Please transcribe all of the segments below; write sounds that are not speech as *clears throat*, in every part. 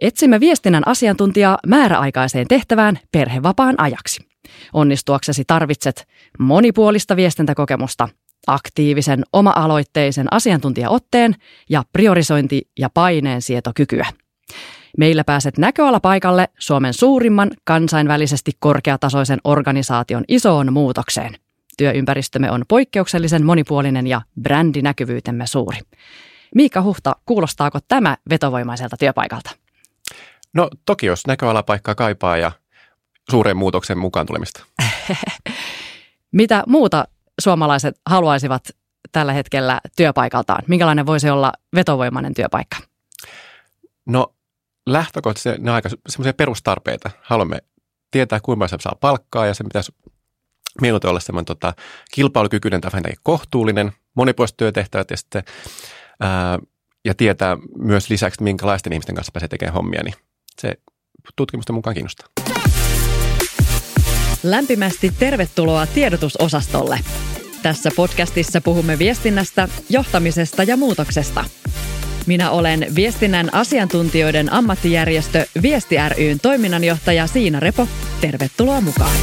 Etsimme viestinnän asiantuntijaa määräaikaiseen tehtävään perhevapaan ajaksi. Onnistuaksesi tarvitset monipuolista viestintäkokemusta, aktiivisen oma-aloitteisen asiantuntijaotteen ja priorisointi- ja paineensietokykyä. Meillä pääset näköalapaikalle Suomen suurimman kansainvälisesti korkeatasoisen organisaation isoon muutokseen. Työympäristömme on poikkeuksellisen monipuolinen ja brändinäkyvyytemme suuri. Miikka Huhta, kuulostaako tämä vetovoimaiselta työpaikalta? No toki jos näköalapaikkaa kaipaa ja suuren muutoksen mukaan tulemista. *laughs* Mitä muuta suomalaiset haluaisivat tällä hetkellä työpaikaltaan? Minkälainen voisi olla vetovoimainen työpaikka? No lähtökohtaisesti ne on aika semmoisia perustarpeita. Haluamme tietää, kuinka se saa palkkaa ja se pitäisi mieluiten olla semmoinen tota, kilpailukykyinen tai vähintäänkin kohtuullinen, monipuoliset työtehtävät ja sitten ää, ja tietää myös lisäksi, minkälaisten ihmisten kanssa pääsee tekemään hommia, niin se tutkimusten mukaan kiinnostaa. Lämpimästi tervetuloa tiedotusosastolle. Tässä podcastissa puhumme viestinnästä, johtamisesta ja muutoksesta. Minä olen viestinnän asiantuntijoiden ammattijärjestö Viesti ryn toiminnanjohtaja Siina Repo. Tervetuloa mukaan.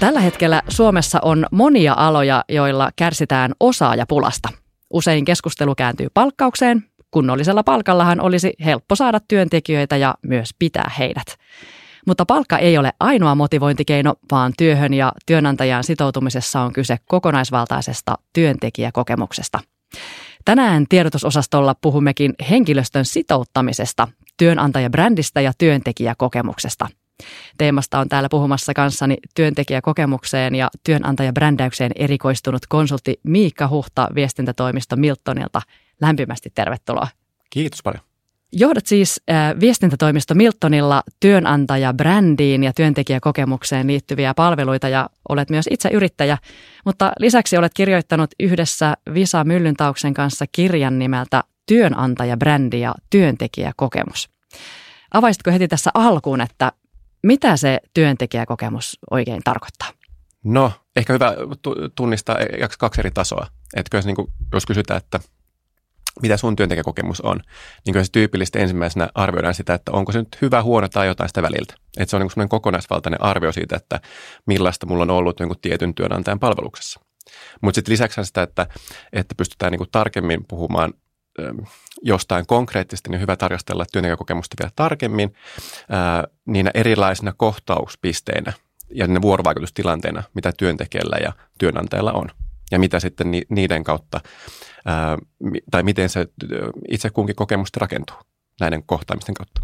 Tällä hetkellä Suomessa on monia aloja, joilla kärsitään osaajapulasta. Usein keskustelu kääntyy palkkaukseen. Kunnollisella palkallahan olisi helppo saada työntekijöitä ja myös pitää heidät. Mutta palkka ei ole ainoa motivointikeino, vaan työhön ja työnantajan sitoutumisessa on kyse kokonaisvaltaisesta työntekijäkokemuksesta. Tänään tiedotusosastolla puhummekin henkilöstön sitouttamisesta, työnantajabrändistä ja työntekijäkokemuksesta. Teemasta on täällä puhumassa kanssani työntekijäkokemukseen ja työnantajabrändäykseen erikoistunut konsultti Miikka Huhta viestintätoimisto Miltonilta. Lämpimästi tervetuloa. Kiitos paljon. Johdat siis äh, viestintätoimisto Miltonilla työnantajabrändiin ja työntekijäkokemukseen liittyviä palveluita ja olet myös itse yrittäjä, mutta lisäksi olet kirjoittanut yhdessä Visa Myllyntauksen kanssa kirjan nimeltä Työnantajabrändi ja työntekijäkokemus. Avaisitko heti tässä alkuun, että mitä se työntekijäkokemus oikein tarkoittaa? No, ehkä hyvä tunnistaa kaksi eri tasoa. Että jos, niin kuin, jos kysytään, että mitä sun työntekijäkokemus on, niin kyllä se tyypillisesti ensimmäisenä arvioidaan sitä, että onko se nyt hyvä, huono tai jotain sitä väliltä. Että se on niin kokonaisvaltainen arvio siitä, että millaista mulla on ollut jonkun tietyn työnantajan palveluksessa. Mutta sitten lisäksi sitä, että, että pystytään niin tarkemmin puhumaan jostain konkreettisesti, niin hyvä tarkastella työntekijäkokemusta vielä tarkemmin ää, niinä erilaisina kohtauspisteinä ja ne vuorovaikutustilanteina, mitä työntekijällä ja työnantajalla on. Ja mitä sitten ni, niiden kautta, ää, tai miten se itse kunkin kokemus rakentuu näiden kohtaamisten kautta.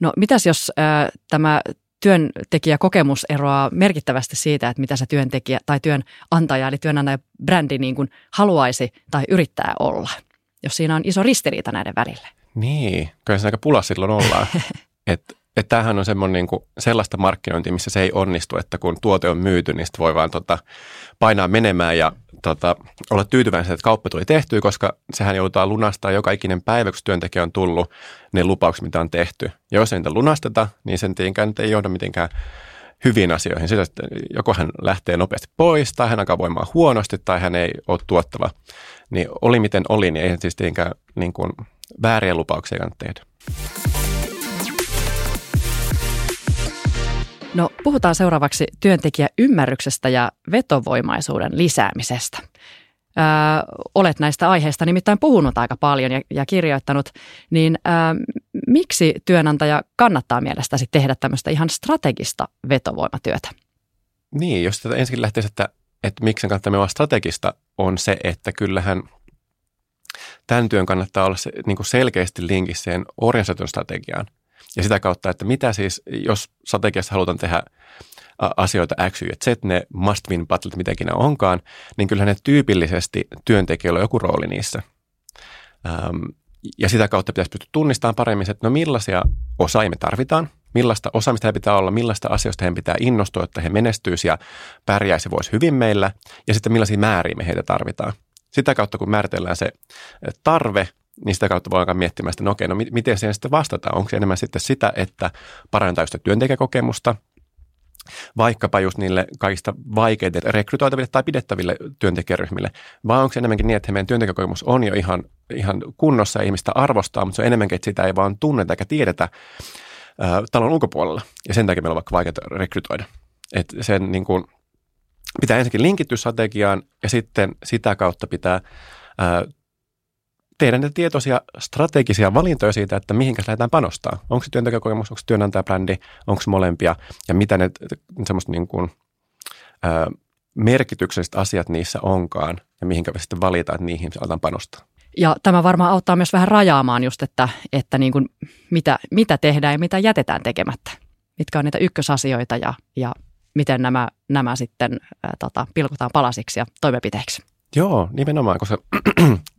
No mitäs jos ää, tämä työntekijäkokemus eroaa merkittävästi siitä, että mitä se työntekijä tai työnantaja eli työnantaja brändi niin kuin haluaisi tai yrittää olla – jos siinä on iso ristiriita näiden välillä. Niin, kyllä se aika pula silloin ollaan. *laughs* että et tämähän on semmoinen niin kuin sellaista markkinointia, missä se ei onnistu, että kun tuote on myyty, niin sitten voi vaan tota, painaa menemään ja tota, olla tyytyväinen että kauppa tuli tehtyä, koska sehän joudutaan lunastaa joka ikinen päivä, kun työntekijä on tullut ne lupaukset, mitä on tehty. Ja jos ei niitä lunasteta, niin sen tietenkään ei johda mitenkään hyviin asioihin. Sitä, että joko hän lähtee nopeasti pois, tai hän alkaa voimaan huonosti, tai hän ei ole tuottava. Niin oli miten oli, niin eihän siis tietenkään niin kuin vääriä lupauksia kannata tehdä. No, puhutaan seuraavaksi työntekijäymmärryksestä ja vetovoimaisuuden lisäämisestä. Öö, olet näistä aiheista nimittäin puhunut aika paljon ja, ja kirjoittanut, niin öö, miksi työnantaja kannattaa mielestäsi tehdä tämmöistä ihan strategista vetovoimatyötä? Niin, jos tätä ensin lähtisi, että, että miksi kannattaa olla strategista, on se, että kyllähän tämän työn kannattaa olla se, niin kuin selkeästi linkissä siihen organisaation strategiaan. Ja sitä kautta, että mitä siis, jos strategiassa halutaan tehdä asioita X, Y Z, ne must win battlet, mitenkin ne onkaan, niin kyllähän ne tyypillisesti työntekijöillä on joku rooli niissä. Ja sitä kautta pitäisi pystyä tunnistamaan paremmin, että no millaisia osaajia me tarvitaan, millaista osaamista he pitää olla, millaista asioista heidän pitää innostua, että he menestyisi ja pärjäisi voisi hyvin meillä, ja sitten millaisia määriä me heitä tarvitaan. Sitä kautta, kun määritellään se tarve, niin sitä kautta voi alkaa miettimään, että no okei, no miten siihen sitten vastataan. Onko se enemmän sitten sitä, että parantaa sitä työntekijäkokemusta, vaikkapa just niille kaikista vaikeille rekrytoitaville tai pidettäville työntekijäryhmille, vai onko se enemmänkin niin, että meidän työntekijäkokemus on jo ihan, ihan kunnossa ja ihmistä arvostaa, mutta se on enemmänkin, että sitä ei vaan tunneta eikä tiedetä ää, talon ulkopuolella, ja sen takia meillä on vaikka vaikeaa rekrytoida. Et sen niin kuin, pitää ensinnäkin linkittyä strategiaan, ja sitten sitä kautta pitää ää, tehdä ne tietoisia strategisia valintoja siitä, että mihinkä lähdetään panostaa. Onko se työntekijäkokemus, onko se työnantajabrändi, onko se molempia ja mitä ne semmoista niin kuin, ää, merkitykselliset asiat niissä onkaan ja mihinkä sitten valita, että niihin aletaan panostaa. Ja tämä varmaan auttaa myös vähän rajaamaan just, että, että niin kuin mitä, mitä tehdään ja mitä jätetään tekemättä. Mitkä on niitä ykkösasioita ja, ja miten nämä, nämä sitten ää, tota, pilkotaan palasiksi ja toimenpiteiksi. Joo, nimenomaan, koska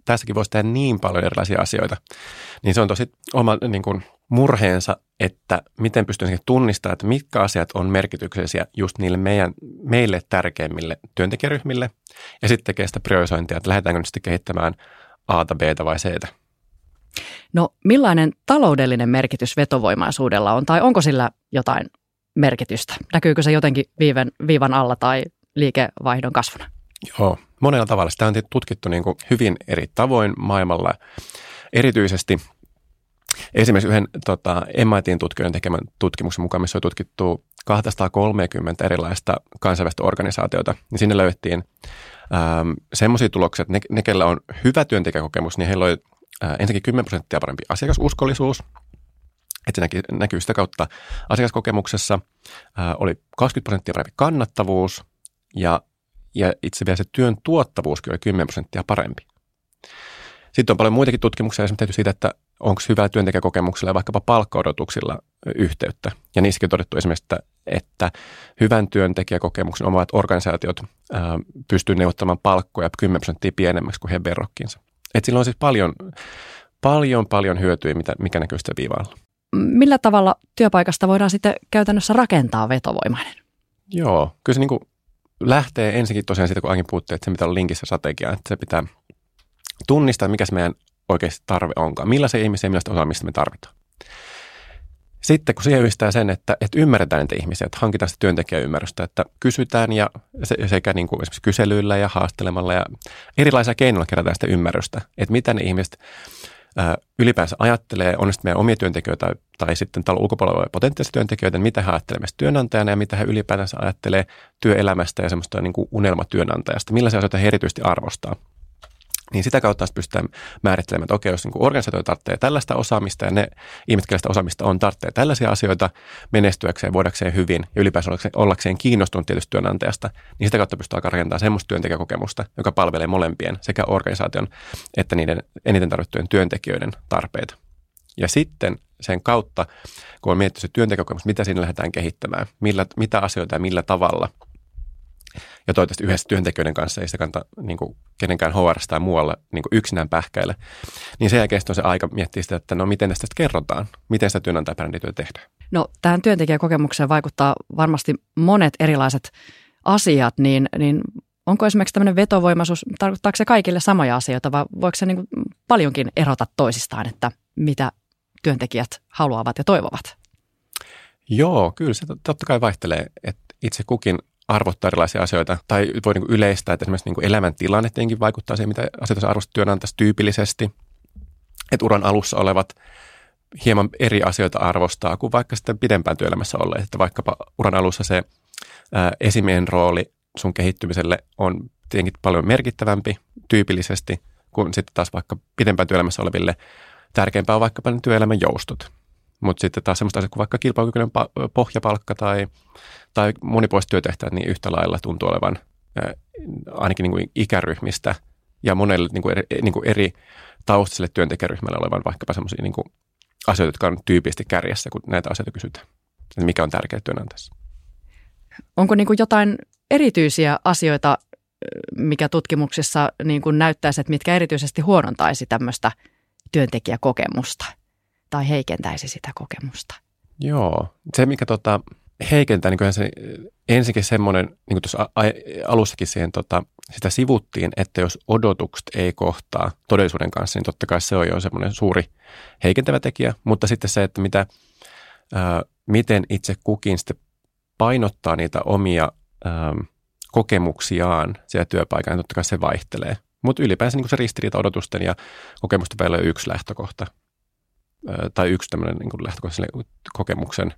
tässäkin voisi tehdä niin paljon erilaisia asioita. Niin se on tosi oma niin kuin, murheensa, että miten pystyy tunnistamaan, että mitkä asiat on merkityksellisiä just niille meidän, meille tärkeimmille työntekijäryhmille. Ja sitten tekee sitä priorisointia, että lähdetäänkö nyt sitten kehittämään A, B vai C. No millainen taloudellinen merkitys vetovoimaisuudella on, tai onko sillä jotain merkitystä? Näkyykö se jotenkin viivan, viivan alla tai liikevaihdon kasvuna? Joo, monella tavalla. Sitä on tutkittu niin kuin hyvin eri tavoin maailmalla. Erityisesti esimerkiksi yhden tota, MITin tutkijoiden tekemän tutkimuksen mukaan, missä on tutkittu 230 erilaista kansainvälistä organisaatiota, niin sinne löydettiin ähm, semmoisia tuloksia, että ne, ne, kellä on hyvä työntekijäkokemus, niin heillä oli äh, ensinnäkin 10 prosenttia parempi asiakasuskollisuus, että se näkyy, näkyy sitä kautta asiakaskokemuksessa, äh, oli 20 prosenttia parempi kannattavuus ja ja itse vielä se työn tuottavuuskin oli 10 prosenttia parempi. Sitten on paljon muitakin tutkimuksia esimerkiksi tehty siitä, että onko hyvää työntekijäkokemuksella ja vaikkapa palkkaodotuksilla yhteyttä. Ja niissäkin on todettu esimerkiksi, että, että hyvän työntekijäkokemuksen omavat organisaatiot ää, pystyy neuvottamaan palkkoja 10 prosenttia pienemmäksi kuin heidän verrokkiinsa. Et sillä on siis paljon, paljon, paljon hyötyä, mitä, mikä näkyy sitä viivalla. Millä tavalla työpaikasta voidaan sitten käytännössä rakentaa vetovoimainen? Joo, kyllä se niin kuin lähtee ensinnäkin tosiaan siitä, kun aiemmin puhuttiin, että se pitää olla linkissä strategiaa, että se pitää tunnistaa, mikä se meidän oikeasti tarve onkaan, millaisia ihmisiä millaista osaamista me tarvitaan. Sitten kun siihen yhdistää sen, että, että ymmärretään niitä ihmisiä, että hankitaan sitä työntekijäymmärrystä, että kysytään ja se, sekä niin kuin esimerkiksi kyselyillä ja haastelemalla ja erilaisia keinoilla kerätään sitä ymmärrystä, että mitä ne ihmiset ylipäänsä ajattelee, on sitten meidän omia työntekijöitä tai, sitten talon ulkopuolella potentiaalisia työntekijöitä, mitä he ajattelevat työnantajana ja mitä he ylipäätänsä ajattelee työelämästä ja semmoista niin kuin unelmatyönantajasta, millaisia asioita he erityisesti arvostaa niin sitä kautta pystytään määrittelemään, että okei, jos niin organisaatio tarvitsee tällaista osaamista ja ne ihmiset, joista osaamista on, tarvitsee tällaisia asioita menestyäkseen, voidakseen hyvin ja ylipäänsä ollakseen kiinnostunut tietystä työnantajasta, niin sitä kautta pystyy rakentamaan semmoista työntekijäkokemusta, joka palvelee molempien sekä organisaation että niiden eniten tarvittujen työntekijöiden tarpeita. Ja sitten sen kautta, kun on miettinyt se työntekijäkokemus, mitä siinä lähdetään kehittämään, millä, mitä asioita ja millä tavalla – ja toivottavasti yhdessä työntekijöiden kanssa ei sitä kannata niin kuin kenenkään HR tai muualla niin kuin yksinään pähkäillä. Niin sen jälkeen on se aika miettiä sitä, että no miten tästä kerrotaan, miten sitä työnantajabrändityötä tehdään. No tähän työntekijäkokemukseen vaikuttaa varmasti monet erilaiset asiat, niin, niin onko esimerkiksi tämmöinen vetovoimaisuus, tarkoittaako se kaikille samoja asioita vai voiko se niin kuin paljonkin erota toisistaan, että mitä työntekijät haluavat ja toivovat? Joo, kyllä se totta kai vaihtelee, että itse kukin arvottaa erilaisia asioita, tai voi niin yleistää, että esimerkiksi niin elämäntilanne tietenkin vaikuttaa siihen, mitä asioita arvostaa työnantajassa tyypillisesti. Että uran alussa olevat hieman eri asioita arvostaa kuin vaikka sitten pidempään työelämässä olleet. Että vaikkapa uran alussa se ää, esimiehen rooli sun kehittymiselle on tietenkin paljon merkittävämpi tyypillisesti kuin sitten taas vaikka pidempään työelämässä oleville tärkeämpää on vaikkapa ne työelämän joustot. Mutta sitten taas semmoista asiaa kuin vaikka kilpailukykyinen pohjapalkka tai, tai monipuoliset työtehtävät, niin yhtä lailla tuntuu olevan ainakin niin kuin ikäryhmistä ja monelle niin kuin eri, niin kuin eri taustaiselle työntekijäryhmälle olevan vaikkapa semmoisia niin asioita, jotka on tyypillisesti kärjessä, kun näitä asioita kysytään. Mikä on tärkeää työnantajassa. Onko niin kuin jotain erityisiä asioita, mikä tutkimuksissa niin kuin näyttäisi, että mitkä erityisesti huonontaisi tämmöistä työntekijäkokemusta? Tai heikentäisi sitä kokemusta? Joo, se mikä tota, heikentää, niin se ensinnäkin semmoinen, niin kuin tuossa alussakin siihen tota, sitä sivuttiin, että jos odotukset ei kohtaa todellisuuden kanssa, niin totta kai se on jo semmoinen suuri heikentävä tekijä, mutta sitten se, että mitä, ää, miten itse kukin sitten painottaa niitä omia ähm, kokemuksiaan siellä työpaikalla, niin totta kai se vaihtelee. Mutta ylipäänsä niin se ristiriita odotusten ja kokemusten välillä on yksi lähtökohta tai yksi tämmöinen niin lähtökohta kokemuksen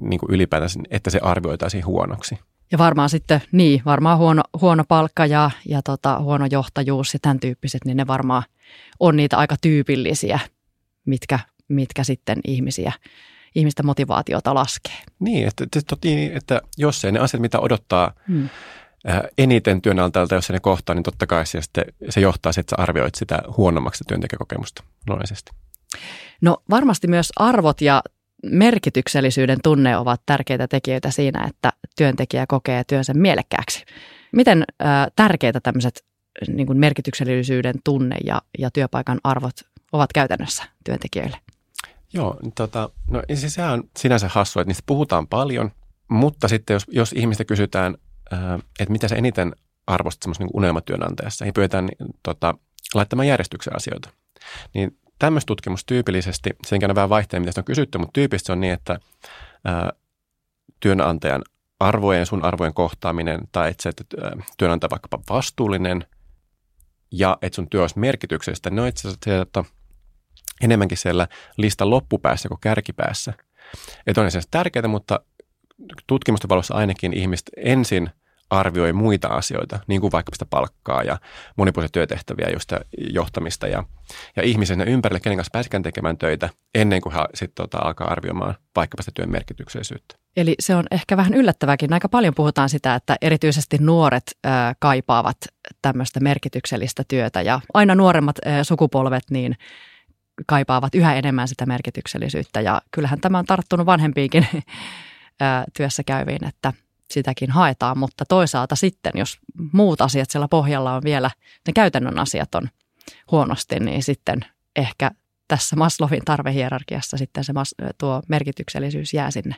niin kuin ylipäätänsä, että se arvioitaisiin huonoksi. Ja varmaan sitten, niin, varmaan huono, huono palkka ja, ja tota, huono johtajuus ja tämän tyyppiset, niin ne varmaan on niitä aika tyypillisiä, mitkä, mitkä sitten ihmisiä, ihmistä motivaatiota laskee. Niin, että, että, että jos ei ne asiat, mitä odottaa hmm. eniten työnantajalta, jos se ne kohtaa, niin totta kai se, se johtaa siihen, että sä arvioit sitä huonommaksi työntekijäkokemusta luonnollisesti. No varmasti myös arvot ja merkityksellisyyden tunne ovat tärkeitä tekijöitä siinä, että työntekijä kokee työnsä mielekkääksi. Miten tärkeitä tämmöiset niin kuin merkityksellisyyden tunne ja, ja työpaikan arvot ovat käytännössä työntekijöille? Joo, tota, no siis sehän on sinänsä hassua, että niistä puhutaan paljon, mutta sitten jos, jos ihmistä kysytään, että mitä se eniten arvostat semmoisen niin unelmatyönantajassa, niin pyydetään tota, laittamaan järjestyksen asioita. Niin tämmöistä tutkimusta tyypillisesti, sen on vähän vaihtelee, mitä on kysytty, mutta tyypillisesti on niin, että ää, työnantajan arvojen, sun arvojen kohtaaminen tai että, se, että työnantaja vaikkapa vastuullinen ja että sun työ olisi merkityksellistä, ne on itse asiassa että enemmänkin siellä listan loppupäässä kuin kärkipäässä. Että on esimerkiksi tärkeää, mutta tutkimusten valossa ainakin ihmiset ensin – arvioi muita asioita, niin kuin vaikka sitä palkkaa ja monipuolisia työtehtäviä, just johtamista ja, ja ihmisen ympärille, kenen kanssa pääsikään tekemään töitä ennen kuin hän sitten tota, alkaa arvioimaan vaikkapa sitä työn merkityksellisyyttä. Eli se on ehkä vähän yllättäväkin. Aika paljon puhutaan sitä, että erityisesti nuoret äh, kaipaavat tämmöistä merkityksellistä työtä ja aina nuoremmat äh, sukupolvet niin kaipaavat yhä enemmän sitä merkityksellisyyttä ja kyllähän tämä on tarttunut vanhempiinkin *laughs* työssä käyviin, että – sitäkin haetaan, mutta toisaalta sitten, jos muut asiat siellä pohjalla on vielä, ne käytännön asiat on huonosti, niin sitten ehkä tässä Maslowin tarvehierarkiassa sitten se tuo merkityksellisyys jää sinne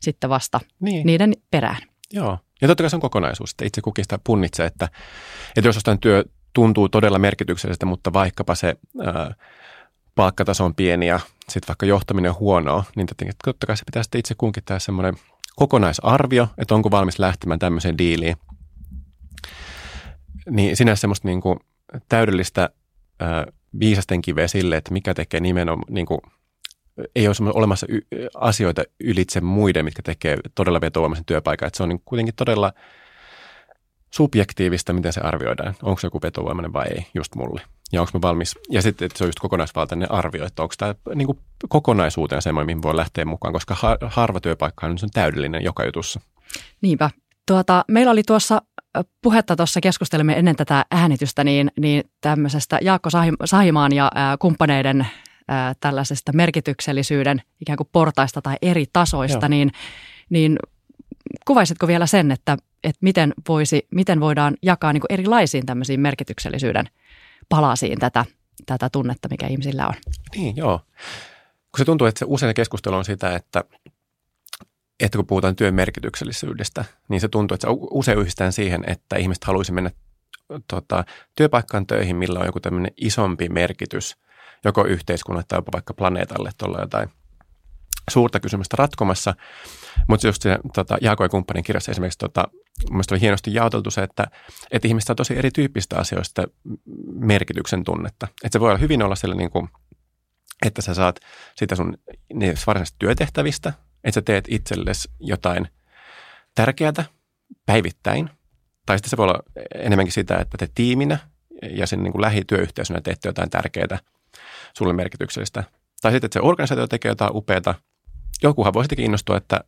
sitten vasta niin. niiden perään. Joo, ja totta kai se on kokonaisuus, että itse kukin sitä punnitsee, että, että jos jostain työ tuntuu todella merkityksellisestä, mutta vaikkapa se ää, palkkataso on pieni ja sitten vaikka johtaminen on huonoa, niin totta kai se pitää sitten itse kunkin tehdä semmoinen – kokonaisarvio, että onko valmis lähtemään tämmöiseen diiliin. Niin sinänsä semmoista niin kuin täydellistä ää, viisasten kiveä sille, että mikä tekee nimenomaan, niin kuin, ei ole olemassa y- asioita ylitse muiden, mitkä tekee todella vetovoimaisen työpaikan. Että se on niin kuitenkin todella subjektiivista, miten se arvioidaan. Onko se joku vetovoimainen vai ei, just mulle ja onko me valmis, ja sitten että se on just kokonaisvaltainen arvio, että onko tämä niin kuin kokonaisuuteen semmoinen, mihin voi lähteä mukaan, koska harva työpaikka on täydellinen joka jutussa. Niinpä. Tuota, meillä oli tuossa puhetta tuossa keskustelemme ennen tätä äänitystä, niin, niin tämmöisestä Jaakko Sahimaan ja ää, kumppaneiden ää, tällaisesta merkityksellisyyden ikään kuin portaista tai eri tasoista, niin, niin kuvaisitko vielä sen, että, että miten, voisi, miten voidaan jakaa niin kuin erilaisiin tämmöisiin merkityksellisyyden – palasiin tätä, tätä tunnetta, mikä ihmisillä on. Niin, joo. Kun se tuntuu, että se usein keskustelu on sitä, että, että kun puhutaan työn merkityksellisyydestä, niin se tuntuu, että se usein yhdistetään siihen, että ihmiset haluaisi mennä tota, työpaikkaan töihin, millä on joku tämmöinen isompi merkitys joko yhteiskunnalle tai jopa vaikka planeetalle tuolla jotain suurta kysymystä ratkomassa. Mutta just se tota, Jaako ja kumppanin kirjassa esimerkiksi tota, mielestäni oli hienosti jaoteltu se, että, että ihmistä on tosi erityyppistä asioista merkityksen tunnetta. Että se voi olla hyvin olla siellä niin kuin, että sä saat sitä sun varsinaisista työtehtävistä, että sä teet itsellesi jotain tärkeää päivittäin. Tai sitten se voi olla enemmänkin sitä, että te tiiminä ja sen niin kuin lähityöyhteisönä teette jotain tärkeää sulle merkityksellistä. Tai sitten, että se organisaatio tekee jotain upeata – jokuhan voisi sittenkin innostua, että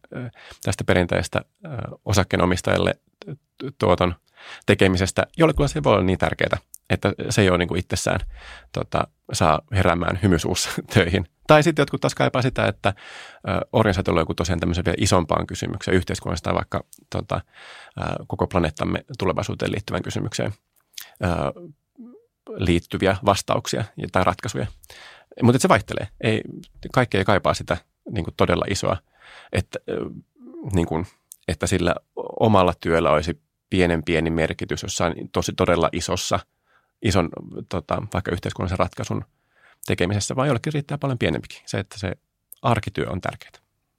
tästä perinteistä osakkeenomistajalle tuoton tekemisestä, jollekulla se voi olla niin tärkeää, että se ei ole niin kuin itsessään tota, saa heräämään hymysuussa *laughs* töihin. Tai sitten jotkut taas kaipaa sitä, että organisaatiolla on joku tosiaan tämmöisen vielä isompaan kysymykseen yhteiskunnasta tai vaikka tota, koko planeettamme tulevaisuuteen liittyvän kysymykseen liittyviä vastauksia tai ratkaisuja. Mutta se vaihtelee. Ei, kaikki ei kaipaa sitä niin kuin todella isoa, että, niin kuin, että sillä omalla työllä olisi pienen pieni merkitys jossain tosi todella isossa, ison tota, vaikka yhteiskunnallisen ratkaisun tekemisessä, vaan jollekin riittää paljon pienempikin. Se, että se arkityö on tärkeää.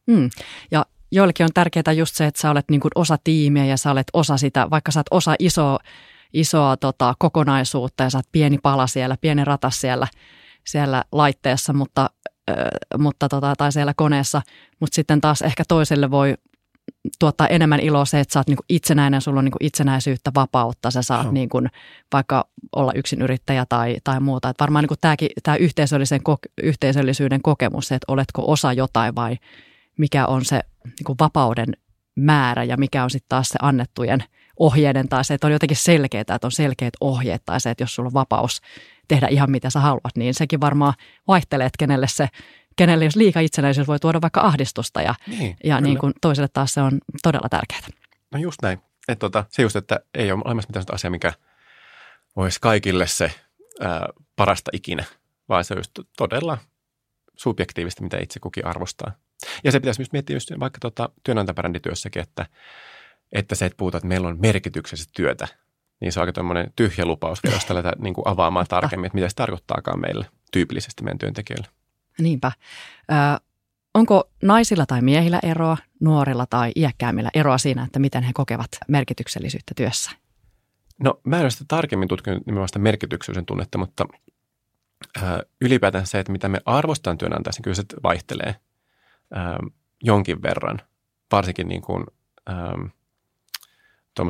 Mm. Ja joillekin on tärkeää just se, että sä olet niin kuin osa tiimiä ja sä olet osa sitä, vaikka sä oot osa isoa, isoa tota, kokonaisuutta ja sä oot pieni pala siellä, pieni ratas siellä, siellä laitteessa, mutta, mutta tota, tai siellä koneessa, mutta sitten taas ehkä toiselle voi tuottaa enemmän iloa se, että sä oot niin itsenäinen, sulla on niin itsenäisyyttä, vapautta, sä saat niin kuin vaikka olla yksin yrittäjä tai, tai muuta. Et varmaan niin tämäkin, tämä yhteisöllisen, yhteisöllisyyden kokemus, se, että oletko osa jotain vai mikä on se niin vapauden määrä ja mikä on sitten taas se annettujen ohjeiden tai se, että on jotenkin selkeää, että on selkeät ohjeet tai se, että jos sulla on vapaus tehdä ihan mitä sä haluat, niin sekin varmaan vaihtelee, että kenelle se kenelle jos liika itsenäisyys voi tuoda vaikka ahdistusta ja, niin, ja niin kuin toiselle taas se on todella tärkeää. No just näin. Että tota, se just, että ei ole olemassa mitään asiaa, mikä olisi kaikille se ää, parasta ikinä, vaan se on just todella subjektiivista, mitä itse kukin arvostaa. Ja se pitäisi myös miettiä just vaikka tota, työnantajabrändityössäkin, että, että se, että puhutaan, että meillä on merkityksellistä työtä, niin se on aika tämmöinen tyhjä lupaus vielä, jos tällä niin kuin avaamaan tarkemmin, että mitä se tarkoittaakaan meille tyypillisesti meidän työntekijöille. Niinpä. Ö, onko naisilla tai miehillä eroa, nuorilla tai iäkkäämmillä eroa siinä, että miten he kokevat merkityksellisyyttä työssä? No mä en ole sitä tarkemmin tutkinut nimenomaan sitä merkityksellisyyden tunnetta, mutta ö, ylipäätään se, että mitä me arvostetaan työnantajassa, niin kyllä se vaihtelee ö, jonkin verran. Varsinkin niin kuin, ö,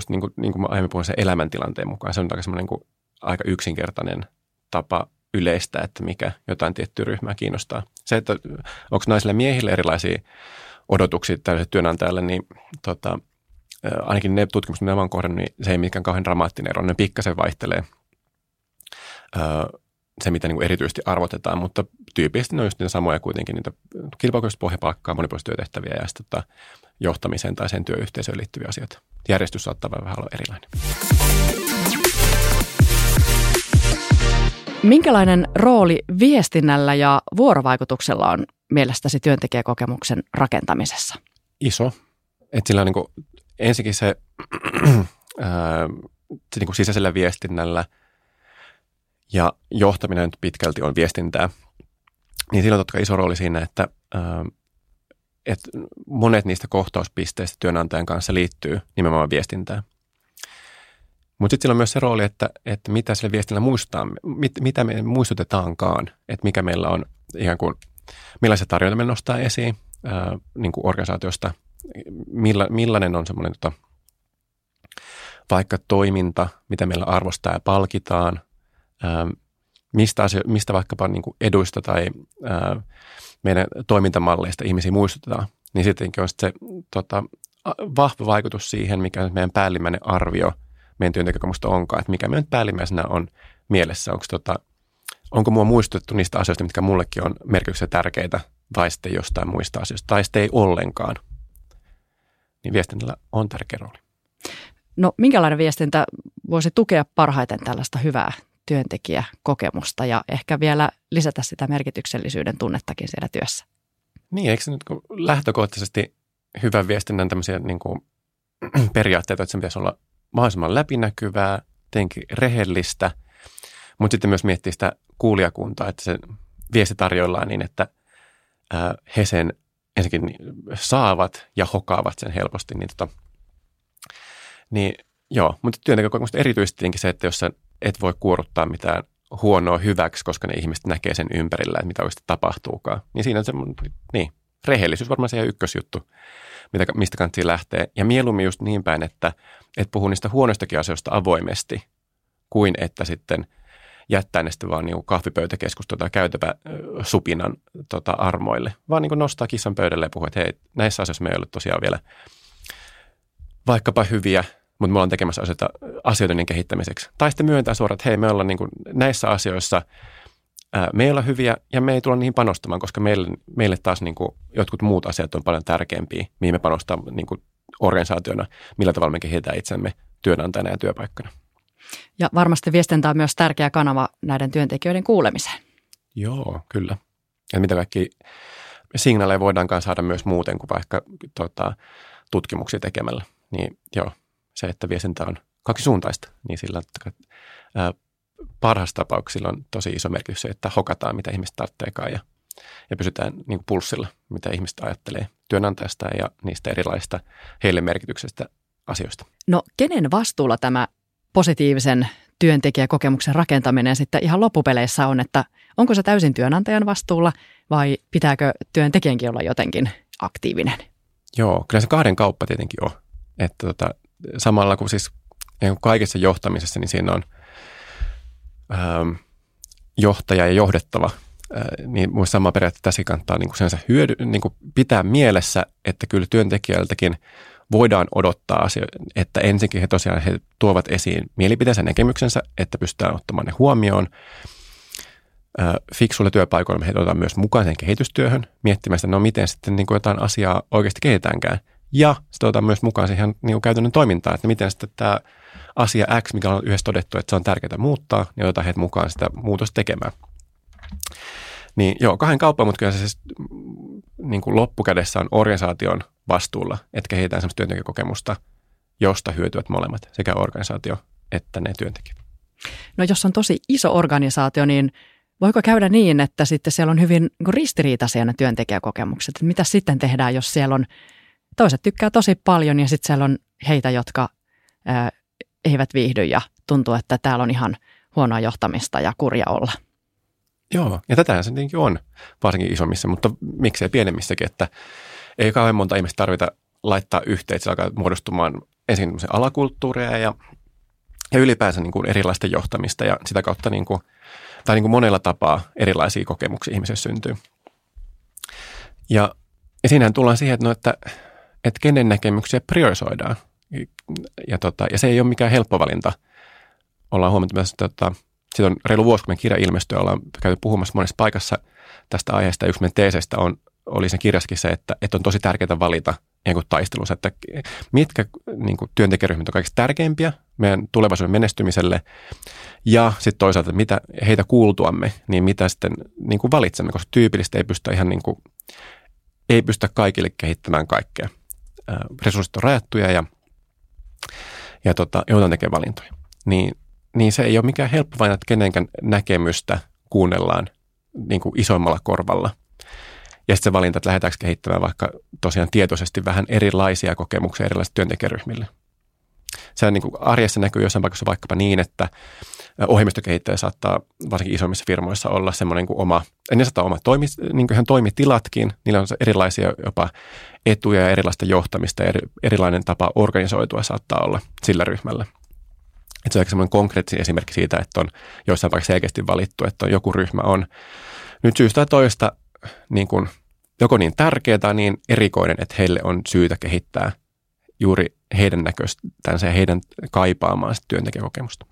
niin kuin, niin kuin mä aiemmin puhuin sen elämäntilanteen mukaan. Se on aika, niin kuin, aika yksinkertainen tapa yleistä, että mikä jotain tiettyä ryhmää kiinnostaa. Se, että onko naisille ja miehille erilaisia odotuksia tällaiselle työnantajalle, niin tota, ainakin ne tutkimukset, mitä olen kohdannut, niin se ei mikään kauhean dramaattinen ero. Ne pikkasen vaihtelee se, mitä niin kuin erityisesti arvotetaan, mutta tyypillisesti ne on just niitä samoja kuitenkin, niitä kilpailukyvystä pohjapalkkaa, monipuolista työtehtäviä ja sitten tota, johtamiseen tai sen työyhteisöön liittyviä asioita. Järjestys saattaa vähän olla erilainen. Minkälainen rooli viestinnällä ja vuorovaikutuksella on mielestäsi työntekijäkokemuksen rakentamisessa? Iso. Et sillä on niin kuin, ensinnäkin se, *clears throat* ää, se niin kuin sisäisellä viestinnällä ja johtaminen nyt pitkälti on viestintää. Niin sillä on totta kai iso rooli siinä, että, ää, että monet niistä kohtauspisteistä työnantajan kanssa liittyy nimenomaan viestintään. Mutta sitten sillä on myös se rooli, että, että mitä sille viestillä muistaa, mit, mitä me muistutetaankaan, että mikä meillä on ihan kuin, millaisia tarjoita me nostaa esiin ää, niin kuin organisaatiosta, milla, millainen on semmoinen tota, vaikka toiminta, mitä meillä arvostaa ja palkitaan, ää, mistä, asio, mistä vaikkapa niin kuin eduista tai ää, meidän toimintamalleista ihmisiä muistutetaan, niin sittenkin on sit se tota, vahva vaikutus siihen, mikä meidän päällimmäinen arvio – meidän työntekijäkokemusta onkaan, että mikä meidän päällimmäisenä on mielessä. Onko, tota, onko mua muistutettu niistä asioista, mitkä mullekin on merkityksessä tärkeitä, vai sitten jostain muista asioista, tai sitten ei ollenkaan. Niin viestinnällä on tärkeä rooli. No minkälainen viestintä voisi tukea parhaiten tällaista hyvää työntekijäkokemusta ja ehkä vielä lisätä sitä merkityksellisyyden tunnettakin siellä työssä? Niin, eikö se nyt lähtökohtaisesti hyvän viestinnän tämmöisiä niin kuin, *clears throat* periaatteita, että se pitäisi olla mahdollisimman läpinäkyvää, tietenkin rehellistä, mutta sitten myös miettiä sitä kuulijakuntaa, että se viesti tarjoillaan niin, että he sen ensinnäkin saavat ja hokaavat sen helposti. Niin, tota, niin joo, mutta työntekijäkokemusta erityisesti se, että jos sä et voi kuoruttaa mitään huonoa hyväksi, koska ne ihmiset näkee sen ympärillä, että mitä oikeasti tapahtuukaan. Niin siinä on se, niin, rehellisyys varmaan se ykkösjuttu mitä, mistä kannattaa lähteä. Ja mieluummin just niin päin, että, että puhuu niistä huonoistakin asioista avoimesti, kuin että sitten jättää ne sitten vaan niin kahvipöytäkeskustelua tai käytävä supinan tota, armoille, vaan niin nostaa kissan pöydälle ja puhuu, että hei, näissä asioissa me ei ole tosiaan vielä vaikkapa hyviä, mutta me ollaan tekemässä asioita asioiden kehittämiseksi. Tai sitten myöntää suoraan, että hei, me ollaan niin näissä asioissa – me ei olla hyviä ja me ei tulla niihin panostamaan, koska meille, meille taas niin kuin jotkut muut asiat on paljon tärkeämpiä, mihin me panostamme niin kuin organisaationa, millä tavalla me kehitetään itsemme työnantajana ja työpaikkana. Ja varmasti viestintä on myös tärkeä kanava näiden työntekijöiden kuulemiseen. Joo, kyllä. Ja mitä kaikki signaaleja voidaankaan saada myös muuten kuin vaikka tota, tutkimuksia tekemällä. Niin joo, se, että viestintä on kaksisuuntaista, niin sillä ää, parhaassa tapauksessa on tosi iso merkitys se, että hokataan, mitä ihmiset tarvitseekaan ja, ja pysytään niin kuin pulssilla, mitä ihmiset ajattelee työnantajasta ja niistä erilaisista heille merkityksestä asioista. No kenen vastuulla tämä positiivisen työntekijäkokemuksen rakentaminen sitten ihan loppupeleissä on, että onko se täysin työnantajan vastuulla vai pitääkö työntekijänkin olla jotenkin aktiivinen? Joo, kyllä se kahden kauppa tietenkin on. Että tota, samalla kuin siis niin kaikessa johtamisessa, niin siinä on ähm, johtaja ja johdettava. Äh, niin muista sama periaate tässä kannattaa niin kuin hyödy, niin kuin pitää mielessä, että kyllä työntekijältäkin voidaan odottaa asioita, että ensinnäkin he tosiaan he tuovat esiin mielipiteensä näkemyksensä, että pystytään ottamaan ne huomioon. Äh, fiksuilla työpaikoilla me otetaan myös mukaan sen kehitystyöhön, miettimään sitä, no miten sitten niin kuin jotain asiaa oikeasti kehitäänkään. Ja sitten otetaan myös mukaan siihen niin kuin käytännön toimintaan, että miten sitten tämä asia X, mikä on yhdessä todettu, että se on tärkeää muuttaa, niin otetaan heitä mukaan sitä muutosta tekemään. Niin joo, kahden kauppa, mutta kyllä se siis niin kuin loppukädessä on organisaation vastuulla, että kehitetään sellaista työntekijäkokemusta, josta hyötyvät molemmat, sekä organisaatio että ne työntekijät. No jos on tosi iso organisaatio, niin voiko käydä niin, että sitten siellä on hyvin niin ristiriitaisia ne työntekijäkokemukset? Mitä sitten tehdään, jos siellä on, toiset tykkää tosi paljon ja sitten siellä on heitä, jotka ää, eivät viihdy ja tuntuu, että täällä on ihan huonoa johtamista ja kurja olla. Joo, ja tätähän se tietenkin on, varsinkin isommissa, mutta miksei pienemmissäkin, että ei kauhean monta ihmistä tarvita laittaa yhteen, että se alkaa muodostumaan ensin alakulttuureja ja, ja ylipäänsä niin kuin erilaista johtamista ja sitä kautta niin kuin, tai niin kuin monella tapaa erilaisia kokemuksia ihmisessä syntyy. Ja, ja siinähän tullaan siihen, että, no, että, että kenen näkemyksiä priorisoidaan – ja, tota, ja se ei ole mikään helppo valinta. Ollaan huomattu myös, että tota, on reilu vuosi, kun meidän kirja ilmestyi, ollaan käyty puhumassa monessa paikassa tästä aiheesta. Yksi meidän teeseistä on, oli sen kirjassakin se, että, että on tosi tärkeää valita niin kuin taistelussa, että mitkä niin kuin työntekijäryhmät on kaikista tärkeimpiä meidän tulevaisuuden menestymiselle ja sitten toisaalta, että mitä heitä kuultuamme, niin mitä sitten niin kuin valitsemme, koska tyypillisesti ei pystytä ihan niin kuin, ei pystytä kaikille kehittämään kaikkea. Resurssit on rajattuja ja ja tota, joudutaan tekemään valintoja. Niin, niin se ei ole mikään helppo vain, että kenenkään näkemystä kuunnellaan niin kuin isoimmalla korvalla. Ja sitten se valinta, että lähdetäänkö kehittämään vaikka tosiaan tietoisesti vähän erilaisia kokemuksia erilaisille työntekijäryhmille. Se niin kuin arjessa näkyy jossain paikassa vaikkapa niin, että ohjelmistokehittäjä saattaa varsinkin isommissa firmoissa olla semmoinen kuin oma, ne saattaa oma toimi, niin kuin ihan toimitilatkin, niillä on erilaisia jopa etuja ja erilaista johtamista ja eri, erilainen tapa organisoitua saattaa olla sillä ryhmällä. Että se on semmoinen konkreettinen esimerkki siitä, että on joissain vaikka selkeästi valittu, että joku ryhmä on nyt syystä tai toista niin kuin, joko niin tärkeä tai niin erikoinen, että heille on syytä kehittää juuri heidän näköistänsä ja heidän kaipaamaan työntekijäkokemusta.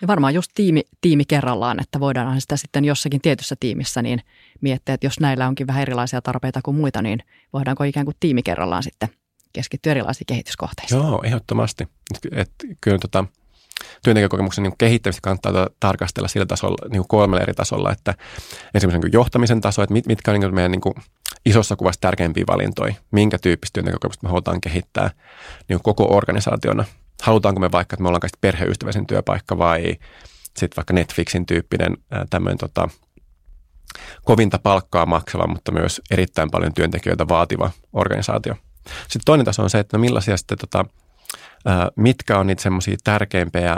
Ja varmaan just tiimi, tiimi kerrallaan, että voidaan sitä sitten jossakin tietyssä tiimissä niin miettiä, että jos näillä onkin vähän erilaisia tarpeita kuin muita, niin voidaanko ikään kuin tiimi kerrallaan sitten keskittyä erilaisiin kehityskohteisiin. Joo, ehdottomasti. Et, kyllä tota, työntekijäkokemuksen niin kehittämistä kannattaa tarkastella sillä tasolla, niin kolmella eri tasolla, että esimerkiksi niin johtamisen taso, että mit, mitkä on niin meidän niin kuin isossa kuvassa tärkeimpiä valintoja, minkä tyyppistä työntekijäkokemusta me halutaan kehittää niin koko organisaationa – halutaanko me vaikka, että me ollaan kaikista perheystävällisen työpaikka vai sitten vaikka Netflixin tyyppinen tämmöinen tota, kovinta palkkaa maksava, mutta myös erittäin paljon työntekijöitä vaativa organisaatio. Sitten toinen taso on se, että no millaisia sitten, tota, mitkä on niitä semmoisia tärkeimpiä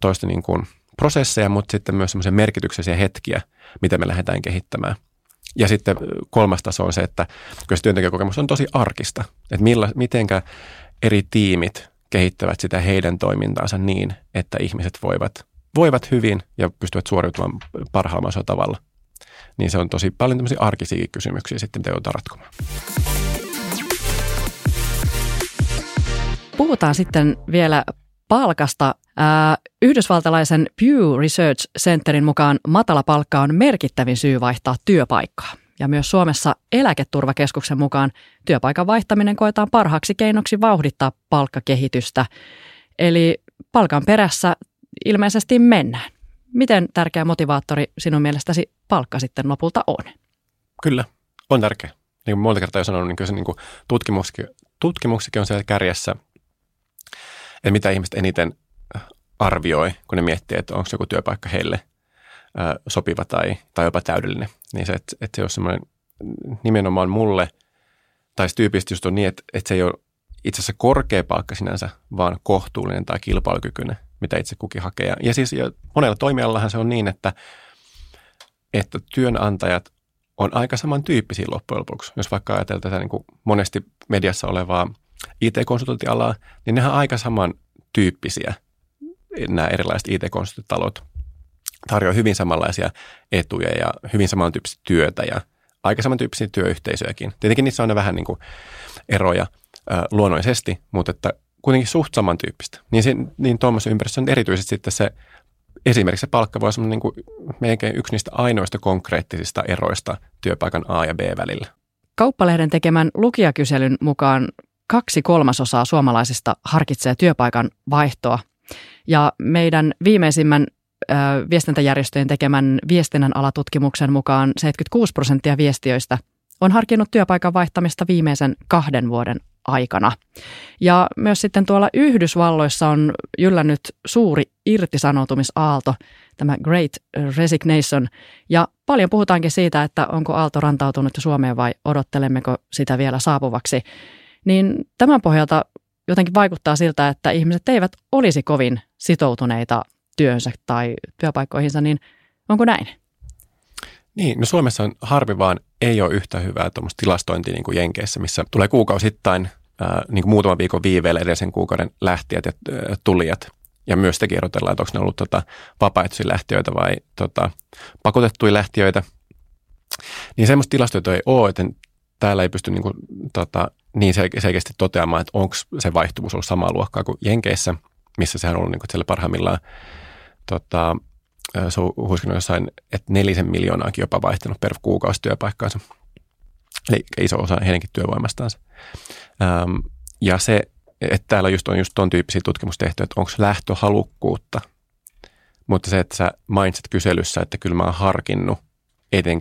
toista niin kuin prosesseja, mutta sitten myös semmoisia merkityksellisiä hetkiä, mitä me lähdetään kehittämään. Ja sitten kolmas taso on se, että kun se työntekijäkokemus on tosi arkista, että millä, mitenkä eri tiimit kehittävät sitä heidän toimintaansa niin, että ihmiset voivat, voivat hyvin ja pystyvät suoriutumaan parhaalla tavalla. Niin se on tosi paljon tämmöisiä arkisia kysymyksiä sitten, mitä joudutaan ratkomaan. Puhutaan sitten vielä palkasta. Yhdysvaltalaisen Pew Research Centerin mukaan matala palkka on merkittävin syy vaihtaa työpaikkaa. Ja myös Suomessa eläketurvakeskuksen mukaan työpaikan vaihtaminen koetaan parhaaksi keinoksi vauhdittaa palkkakehitystä. Eli palkan perässä ilmeisesti mennään. Miten tärkeä motivaattori sinun mielestäsi palkka sitten lopulta on? Kyllä, on tärkeä. Niin kuin monta kertaa jo sanonut, niin kyllä se niin kuin tutkimuksikin, tutkimuksikin on siellä kärjessä, että mitä ihmiset eniten arvioi, kun ne miettii, että onko joku työpaikka heille – sopiva tai, tai jopa täydellinen. Niin se, että, että se on semmoinen nimenomaan mulle tai tyypillisesti just on niin, että, että se ei ole itse asiassa korkea palkka sinänsä, vaan kohtuullinen tai kilpailukykyinen, mitä itse kukin hakee. Ja siis ja monella toimialallahan se on niin, että, että työnantajat on aika samantyyppisiä loppujen lopuksi. Jos vaikka ajatellaan tätä niin kuin monesti mediassa olevaa IT-konsultointialaa, niin nehän on aika samantyyppisiä nämä erilaiset IT-konsulttitalot. Tarjoaa hyvin samanlaisia etuja ja hyvin samantyyppistä työtä ja aika samantyyppisiä työyhteisöjäkin. Tietenkin niissä on ne vähän niin kuin eroja ää, luonnollisesti, mutta että kuitenkin suht samantyyppistä. Niin, niin tuommoisessa ympäristössä on erityisesti sitten se esimerkiksi se palkka voi olla niin kuin melkein yksi niistä ainoista konkreettisista eroista työpaikan A ja B välillä. Kauppalehden tekemän lukijakyselyn mukaan kaksi kolmasosaa suomalaisista harkitsee työpaikan vaihtoa. Ja meidän viimeisimmän ö, viestintäjärjestöjen tekemän viestinnän alatutkimuksen mukaan 76 prosenttia viestiöistä on harkinnut työpaikan vaihtamista viimeisen kahden vuoden aikana. Ja myös sitten tuolla Yhdysvalloissa on jyllännyt suuri irtisanoutumisaalto, tämä Great Resignation. Ja paljon puhutaankin siitä, että onko aalto rantautunut Suomeen vai odottelemmeko sitä vielä saapuvaksi. Niin tämän pohjalta jotenkin vaikuttaa siltä, että ihmiset eivät olisi kovin sitoutuneita työnsä tai työpaikkoihinsa, niin onko näin? Niin, no Suomessa on harvi vaan ei ole yhtä hyvää tuommoista tilastointia niin kuin Jenkeissä, missä tulee kuukausittain ää, niin kuin muutaman viikon viiveellä edellisen kuukauden lähtijät ja tulijat. Ja myös tekin erotellaan, että onko ne ollut tota, vapaaehtoisia lähtiöitä vai tota, pakotettuja lähtiöitä. Niin semmoista tilastoita ei ole, että täällä ei pysty niin, kuin, tota, niin selkeästi toteamaan, että onko se vaihtuvuus ollut samaa luokkaa kuin Jenkeissä, missä sehän on ollut niin kuin siellä parhaimmillaan tota, se on jossain, että nelisen miljoonaakin jopa vaihtanut per kuukausi työpaikkaansa. Eli iso osa heidänkin työvoimastansa. Ähm, ja se, että täällä just on just ton tyyppisiä tutkimustehtyjä, että onko lähtöhalukkuutta. Mutta se, että sä mainitsit kyselyssä, että kyllä mä oon harkinnut,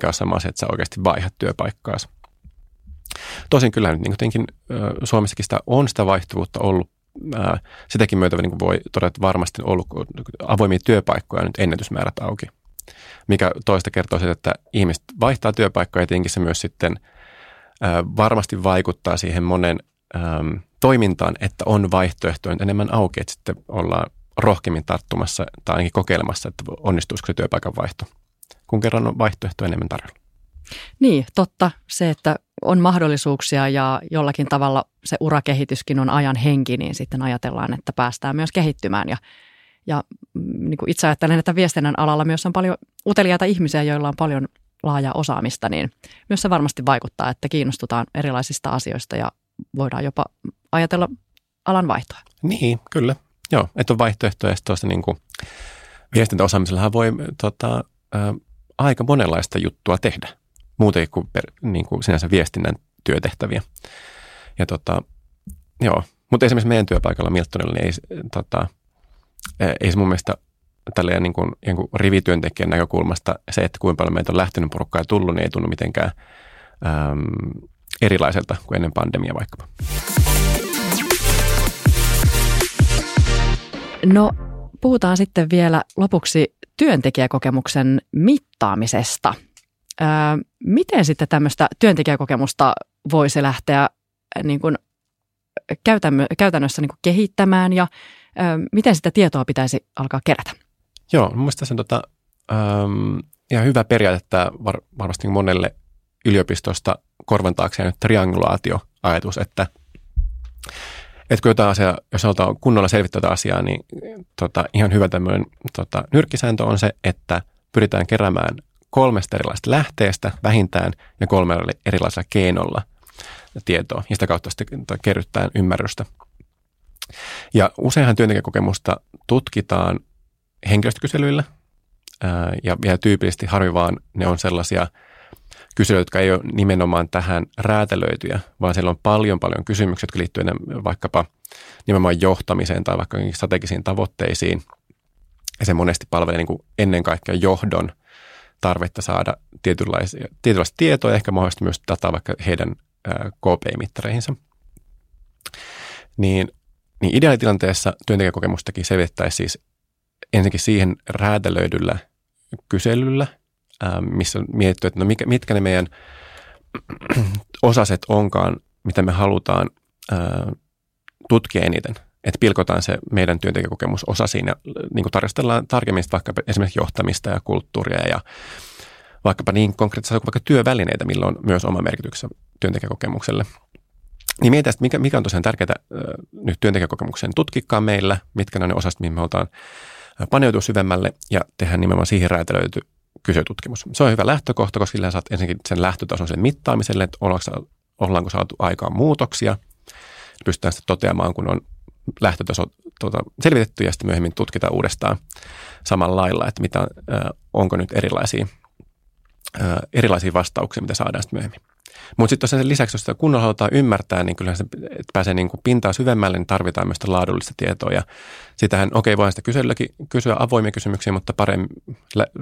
ole sama se, että sä oikeasti vaihdat työpaikkaasi. Tosin kyllä nyt niin kuitenkin Suomessakin sitä on sitä vaihtuvuutta ollut sitäkin myötä niin voi todeta, että varmasti on ollut avoimia työpaikkoja nyt ennätysmäärät auki. Mikä toista kertoo sitä, että ihmiset vaihtaa työpaikkoja ja tietenkin se myös sitten varmasti vaikuttaa siihen monen toimintaan, että on vaihtoehtoja enemmän auki, että sitten ollaan rohkeammin tarttumassa tai ainakin kokeilemassa, että onnistuisiko se työpaikan vaihto, kun kerran on vaihtoehtoja enemmän tarjolla. Niin, totta. Se, että on mahdollisuuksia ja jollakin tavalla se urakehityskin on ajan henki, niin sitten ajatellaan, että päästään myös kehittymään. Ja, ja mm, niin kuin itse ajattelen, että viestinnän alalla myös on paljon uteliaita ihmisiä, joilla on paljon laajaa osaamista, niin myös se varmasti vaikuttaa, että kiinnostutaan erilaisista asioista ja voidaan jopa ajatella alan vaihtoa. Niin, kyllä. Joo, että on vaihtoehtoja tuosta niin kuin viestintäosaamisellahan voi tota, ä, aika monenlaista juttua tehdä muutenkin kuin, per, niin kuin sinänsä viestinnän työtehtäviä. Ja tota, joo, mutta esimerkiksi meidän työpaikalla Miltonilla niin ei, tota, ei se mun mielestä tälleen niin kuin, niin kuin rivityöntekijän näkökulmasta se, että kuinka paljon meitä on lähtenyt porukkaa ja tullut, niin ei tunnu mitenkään äm, erilaiselta kuin ennen pandemia vaikkapa. No puhutaan sitten vielä lopuksi työntekijäkokemuksen mittaamisesta – miten sitten tämmöistä työntekijäkokemusta voisi lähteä niin kuin käytännössä niin kuin kehittämään ja miten sitä tietoa pitäisi alkaa kerätä? Joo, on tota, ähm, ihan hyvä periaate, että var, varmasti monelle yliopistosta korvan taakse nyt triangulaatioajatus, että, että kun jotain asiaa, jos halutaan kunnolla selvittää tätä asiaa, niin tota, ihan hyvä tämmöinen tota, nyrkkisääntö on se, että pyritään keräämään kolmesta erilaisesta lähteestä vähintään ja kolmella erilaisella keinolla tietoa ja sitä kautta sitten kerryttää ymmärrystä. Ja useinhan työntekijäkokemusta tutkitaan henkilöstökyselyillä ja vielä tyypillisesti harvi vaan ne on sellaisia kyselyjä, jotka ei ole nimenomaan tähän räätälöityjä, vaan siellä on paljon paljon kysymyksiä, jotka liittyvät vaikkapa nimenomaan johtamiseen tai vaikka strategisiin tavoitteisiin. Ja se monesti palvelee niin kuin ennen kaikkea johdon – tarvetta saada tietynlaisia, tietynlaista tietoa ja ehkä mahdollisesti myös dataa vaikka heidän KPI-mittareihinsa. Niin, niin ideaalitilanteessa työntekijäkokemustakin selvitettäisiin siis ensinnäkin siihen räätälöidyllä kyselyllä, missä on mietitty, että no mitkä ne meidän *clears throat* osaset onkaan mitä me halutaan tutkia eniten. Että pilkotaan se meidän työntekijäkokemus osasiin ja niin kuin tarkastellaan tarkemmin vaikka esimerkiksi johtamista ja kulttuuria ja vaikkapa niin konkreettisia kuin vaikka työvälineitä, millä on myös oma merkityksensä työntekijäkokemukselle. Niin mietitään, että mikä, mikä on tosiaan tärkeää äh, nyt työntekijäkokemuksen tutkikkaa meillä, mitkä on ne osat, mihin me halutaan paneutua syvemmälle ja tehdä nimenomaan siihen räätälöity kyselytutkimus. Se on hyvä lähtökohta, koska sillä saat ensinnäkin sen lähtötason sen mittaamiselle, että ollaanko, ollaanko saatu aikaan muutoksia. Pystytään sitten toteamaan, kun on lähtötaso tuota, selvitetty ja sitten myöhemmin tutkitaan uudestaan samalla lailla, että mitä, onko nyt erilaisia, erilaisia vastauksia, mitä saadaan sitten myöhemmin. Mutta sitten sen lisäksi, jos sitä kunnolla halutaan ymmärtää, niin kyllä se, että pääsee niin kuin pintaa syvemmälle, niin tarvitaan myös laadullista tietoa. Ja sitähän, okei, okay, voidaan sitä kyselläkin, kysyä avoimia kysymyksiä, mutta paremmin,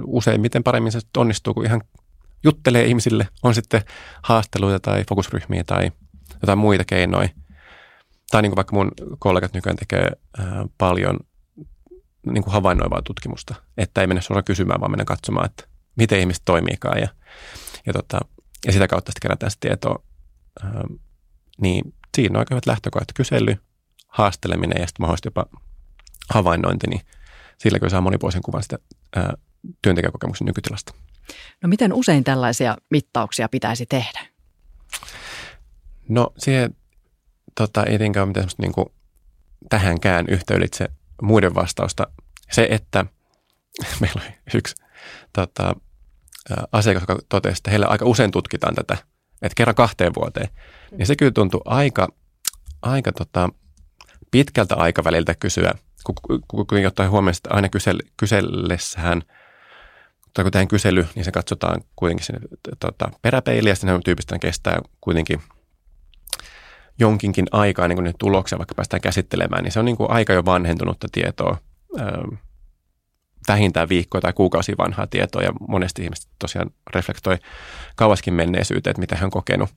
useimmiten paremmin se onnistuu, kun ihan juttelee ihmisille. On sitten haasteluita tai fokusryhmiä tai jotain muita keinoja. Tai niin kuin vaikka mun kollegat nykyään tekee äh, paljon niin kuin havainnoivaa tutkimusta, että ei mennä suoraan kysymään, vaan mennä katsomaan, että miten ihmiset toimiikaan. Ja, ja tota, ja sitä kautta sitten kerätään sitä tietoa. Ähm, niin siinä on aika hyvät lähtökohdat. Kysely, haasteleminen ja sitten mahdollisesti jopa havainnointi, niin sillä kyllä saa monipuolisen kuvan sitä ää, työntekijäkokemuksen nykytilasta. No miten usein tällaisia mittauksia pitäisi tehdä? No siihen tota, ei tietenkään ole mitään niin kuin tähänkään yhteyditse muiden vastausta. Se, että *laughs* meillä oli yksi tota, asiakas, joka totesi, että heillä aika usein tutkitaan tätä, että kerran kahteen vuoteen. Niin se kyllä tuntui aika, aika tota, pitkältä aikaväliltä kysyä, kun, kun, kun ottaa huomioon, että aina kysel, kysellessähän, tai kun tehdään kysely, niin se katsotaan kuitenkin sinne tota, peräpeiliä, ja sitten tyypistä kestää kuitenkin jonkinkin aikaa, niin kuin nyt tuloksia vaikka päästään käsittelemään, niin se on niin kuin aika jo vanhentunutta tietoa vähintään viikkoa tai kuukausi vanhaa tietoa ja monesti ihmiset tosiaan reflektoi kauaskin menneisyyteen, että mitä hän on kokenut.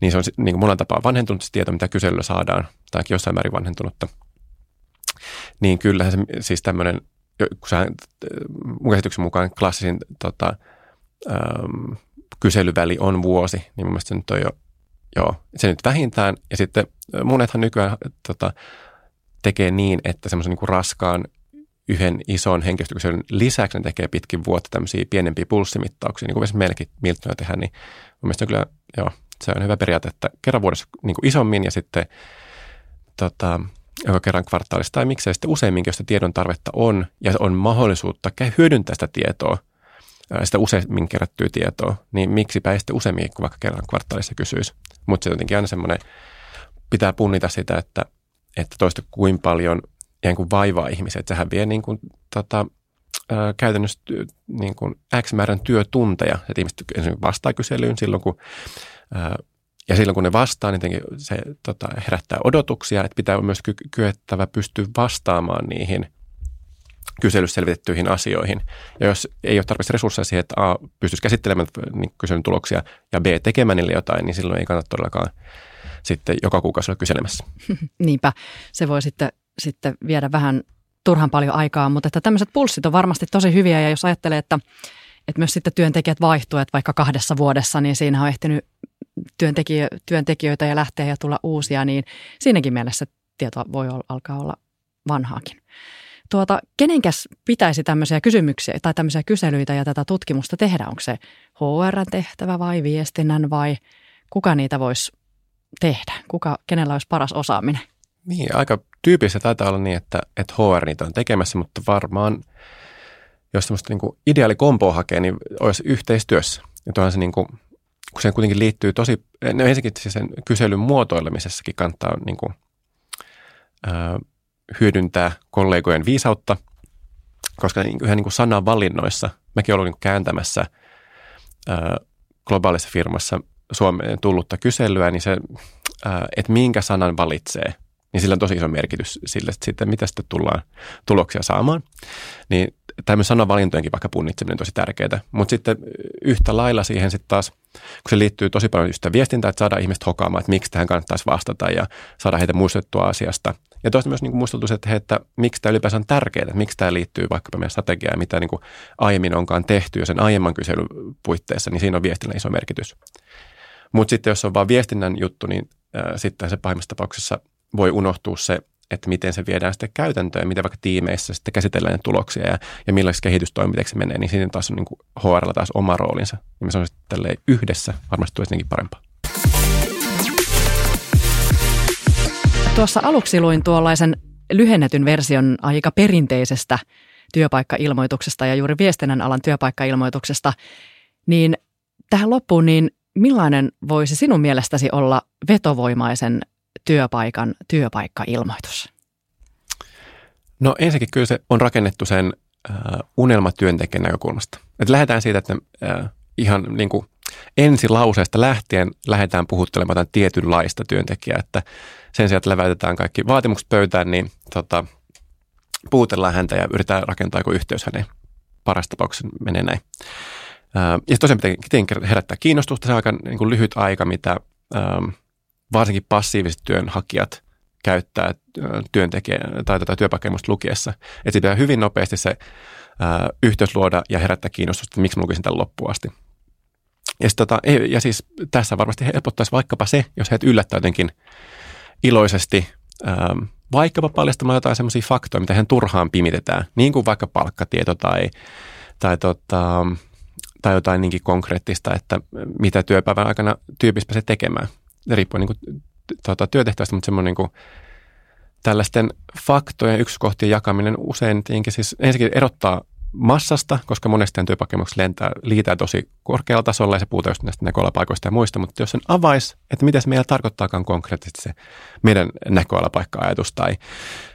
Niin se on niin kuin monella tapaa vanhentunut se tieto, mitä kyselyllä saadaan, tai jossain määrin vanhentunutta. Niin kyllähän se siis tämmöinen, kun sä, mun käsityksen mukaan klassisin tota, ähm, kyselyväli on vuosi, niin mun mielestä se nyt on jo, joo, se nyt vähintään. Ja sitten monethan nykyään tota, tekee niin, että semmoisen niin raskaan yhden ison henkilöstökyselyn lisäksi ne tekee pitkin vuotta tämmöisiä pienempiä pulssimittauksia, niin kuin esimerkiksi meilläkin Miltnoja tehdään, niin mun mielestä kyllä, joo, se on hyvä periaate, että kerran vuodessa niin kuin isommin ja sitten tota, joka kerran kvartaalissa tai miksei sitten useimminkin, jos tiedon tarvetta on ja on mahdollisuutta hyödyntää sitä tietoa, sitä useimmin kerättyä tietoa, niin miksipä ei sitten useimmin kuin vaikka kerran kvartaalissa kysyisi. Mutta se jotenkin aina semmoinen, pitää punnita sitä, että, että toista kuin paljon ikään kuin vaivaa ihmisiä. Että sehän vie niin kuin, tota, ää, käytännössä niin kuin X määrän työtunteja, että ihmiset vastaa kyselyyn silloin, kun ää, ja silloin kun ne vastaa, niin se tota, herättää odotuksia, että pitää myös ky- kyettävä pystyä vastaamaan niihin kyselyssä selvitettyihin asioihin. Ja jos ei ole tarpeeksi resursseja siihen, että A, pystyisi käsittelemään niin kyselyn tuloksia ja B, tekemään niille jotain, niin silloin ei kannata todellakaan sitten joka kuukausi olla kyselemässä. *laughs* Niinpä, se voi sitten sitten viedä vähän turhan paljon aikaa, mutta että tämmöiset pulssit on varmasti tosi hyviä ja jos ajattelee, että, että myös sitten työntekijät vaihtuvat vaikka kahdessa vuodessa, niin siinä on ehtinyt työntekijö, työntekijöitä ja lähteä ja tulla uusia, niin siinäkin mielessä tieto voi olla, alkaa olla vanhaakin. Tuota, kenenkäs pitäisi tämmöisiä kysymyksiä tai tämmöisiä kyselyitä ja tätä tutkimusta tehdä? Onko se HR-tehtävä vai viestinnän vai kuka niitä voisi tehdä? Kuka, kenellä olisi paras osaaminen? Niin, aika tyypillistä taitaa olla niin, että, että HR niitä on tekemässä, mutta varmaan jos semmoista niin ideaali kompoa hakee, niin olisi yhteistyössä. Ja se niin kuin, kun se kuitenkin liittyy tosi, no ensinnäkin siis sen kyselyn muotoilemisessakin kannattaa niin kuin, äh, hyödyntää kollegojen viisautta, koska niin, yhä niin kuin sanan valinnoissa, mäkin olen niin kääntämässä äh, globaalissa firmassa Suomeen tullutta kyselyä, niin se, äh, että minkä sanan valitsee – niin sillä on tosi iso merkitys sille, että sitten mitä sitten tullaan tuloksia saamaan. Niin tämmöinen sanavalintojenkin vaikka punnitseminen on tosi tärkeää. Mutta sitten yhtä lailla siihen sitten taas, kun se liittyy tosi paljon just viestintää, että saadaan ihmiset hokaamaan, että miksi tähän kannattaisi vastata ja saada heitä muistettua asiasta. Ja toista myös niin muistutus, että, he, että miksi tämä ylipäänsä on tärkeää, että miksi tämä liittyy vaikkapa meidän strategiaan, mitä niin kuin aiemmin onkaan tehty jo sen aiemman kyselyn puitteissa, niin siinä on viestinnän iso merkitys. Mutta sitten jos on vain viestinnän juttu, niin sitten se pahimmassa tapauksessa voi unohtua se, että miten se viedään sitten käytäntöön, miten vaikka tiimeissä sitten käsitellään ne tuloksia ja, ja millaisiksi kehitystoimenpiteeksi menee, niin siinä taas on niin kuin HRlla taas oma roolinsa. Ja me sanoisin, että yhdessä varmasti tulisi parempaa. Tuossa aluksi luin tuollaisen lyhennetyn version aika perinteisestä työpaikkailmoituksesta ja juuri viestinnän alan työpaikkailmoituksesta, niin tähän loppuun, niin millainen voisi sinun mielestäsi olla vetovoimaisen työpaikan työpaikkailmoitus? No ensinnäkin kyllä se on rakennettu sen äh, unelmatyöntekijän näkökulmasta. Et lähdetään siitä, että äh, ihan niin kuin ensi lauseesta lähtien lähdetään puhuttelemaan jotain tietynlaista työntekijää, että sen sijaan, että läväytetään kaikki vaatimukset pöytään, niin tota, puutellaan häntä ja yritetään rakentaa joku yhteys häneen. Parasta tapauksessa menee näin. Ja tosiaan pitää herättää kiinnostusta. Se on aika niin kuin lyhyt aika, mitä varsinkin passiiviset työnhakijat käyttää työntekijä tai tätä työpaikkailmoista lukiessa. Että pitää hyvin nopeasti se yhteys luoda ja herättää kiinnostusta, että miksi mä lukisin tämän loppuun asti. Ja, tota, ja siis tässä varmasti helpottaisi vaikkapa se, jos heidät yllättää jotenkin iloisesti, ää, vaikkapa paljastamaan jotain semmoisia faktoja, mitä hän turhaan pimitetään, niin kuin vaikka palkkatieto tai, tai tota, tai jotain niinkin konkreettista, että mitä työpäivän aikana tyypistä pääsee tekemään. Ne riippuu niin kuin, tuota, työtehtävästä, mutta semmoinen niin kuin, tällaisten faktojen yksityiskohtien jakaminen usein tietenkin siis ensinnäkin erottaa massasta, koska monesti työpakemukset lentää, liitää tosi korkealla tasolla ja se puhutaan just näistä näköalapaikoista ja muista, mutta jos sen avaisi, että mitä se meillä tarkoittaakaan konkreettisesti se meidän näköalapaikka-ajatus tai,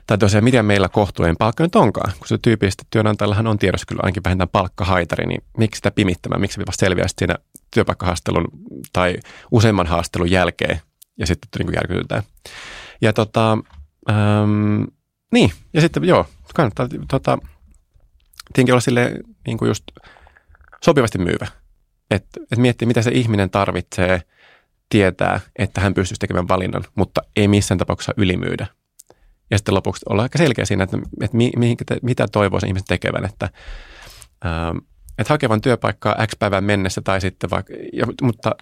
tai tosiaan miten meillä kohtuullinen palkka nyt onkaan, kun se tyypillisesti työnantajallahan on tiedossa kyllä ainakin vähintään palkkahaitari, niin miksi sitä pimittämään, miksi vasta selviää siinä työpaikkahaastelun tai useimman haastelun jälkeen ja sitten niin järkytytään. Ja tota, äm, niin, ja sitten joo, kannattaa tota, tietenkin olla sille niin kuin just sopivasti myyvä. Että et miettii, mitä se ihminen tarvitsee tietää, että hän pystyisi tekemään valinnan, mutta ei missään tapauksessa ylimyydä. Ja sitten lopuksi olla aika selkeä siinä, että, että mi, mihin, mitä toivoo sen ihmisen tekevän, että, ähm, että hakevan työpaikkaa X päivään mennessä tai sitten vaikka, ja, mutta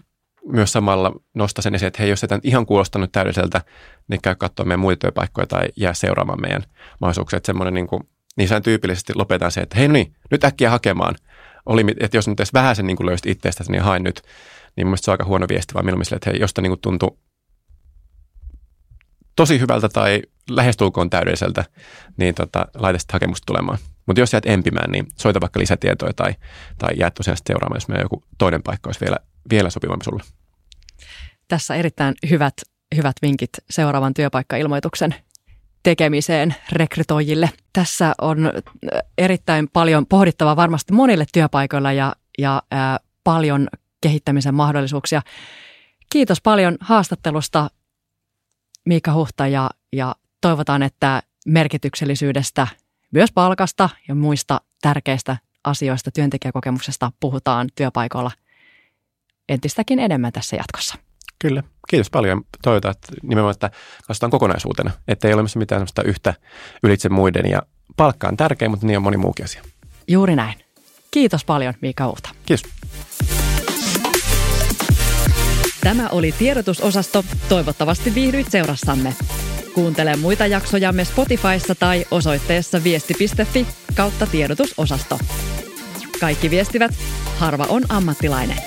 myös samalla nostaa sen esiin, että hei, jos se ihan kuulostanut täydelliseltä, niin käy katsoa meidän muita työpaikkoja tai jää seuraamaan meidän mahdollisuuksia. Että semmoinen niin kuin, niin tyypillisesti lopetetaan se, että hei no niin, nyt äkkiä hakemaan. Oli, että jos nyt edes vähän sen niin löysit itsestäsi, niin hain nyt. Niin mun se on aika huono viesti, vaan milloin että hei, josta niin kuin tuntuu tosi hyvältä tai lähestulkoon täydelliseltä, niin tota, laita sitten hakemusta tulemaan. Mutta jos jäät empimään, niin soita vaikka lisätietoja tai, tai jää tosiaan seuraamaan, jos meillä joku toinen paikka olisi vielä, vielä sopivampi sulle. Tässä erittäin hyvät, hyvät vinkit seuraavan työpaikkailmoituksen tekemiseen rekrytoijille. Tässä on erittäin paljon pohdittavaa varmasti monille työpaikoilla ja, ja ää, paljon kehittämisen mahdollisuuksia. Kiitos paljon haastattelusta Miika Huhta ja, ja toivotaan, että merkityksellisyydestä, myös palkasta ja muista tärkeistä asioista työntekijäkokemuksesta puhutaan työpaikoilla entistäkin enemmän tässä jatkossa. Kyllä. Kiitos paljon. Toivotaan, että nimenomaan, että katsotaan kokonaisuutena, että ei ole mitään sellaista yhtä ylitse muiden ja palkka on tärkeä, mutta niin on moni muukin asia. Juuri näin. Kiitos paljon Miika Uuta. Kiitos. Tämä oli tiedotusosasto. Toivottavasti viihdyit seurassamme. Kuuntele muita jaksojamme Spotifyssa tai osoitteessa viesti.fi kautta tiedotusosasto. Kaikki viestivät, harva on ammattilainen.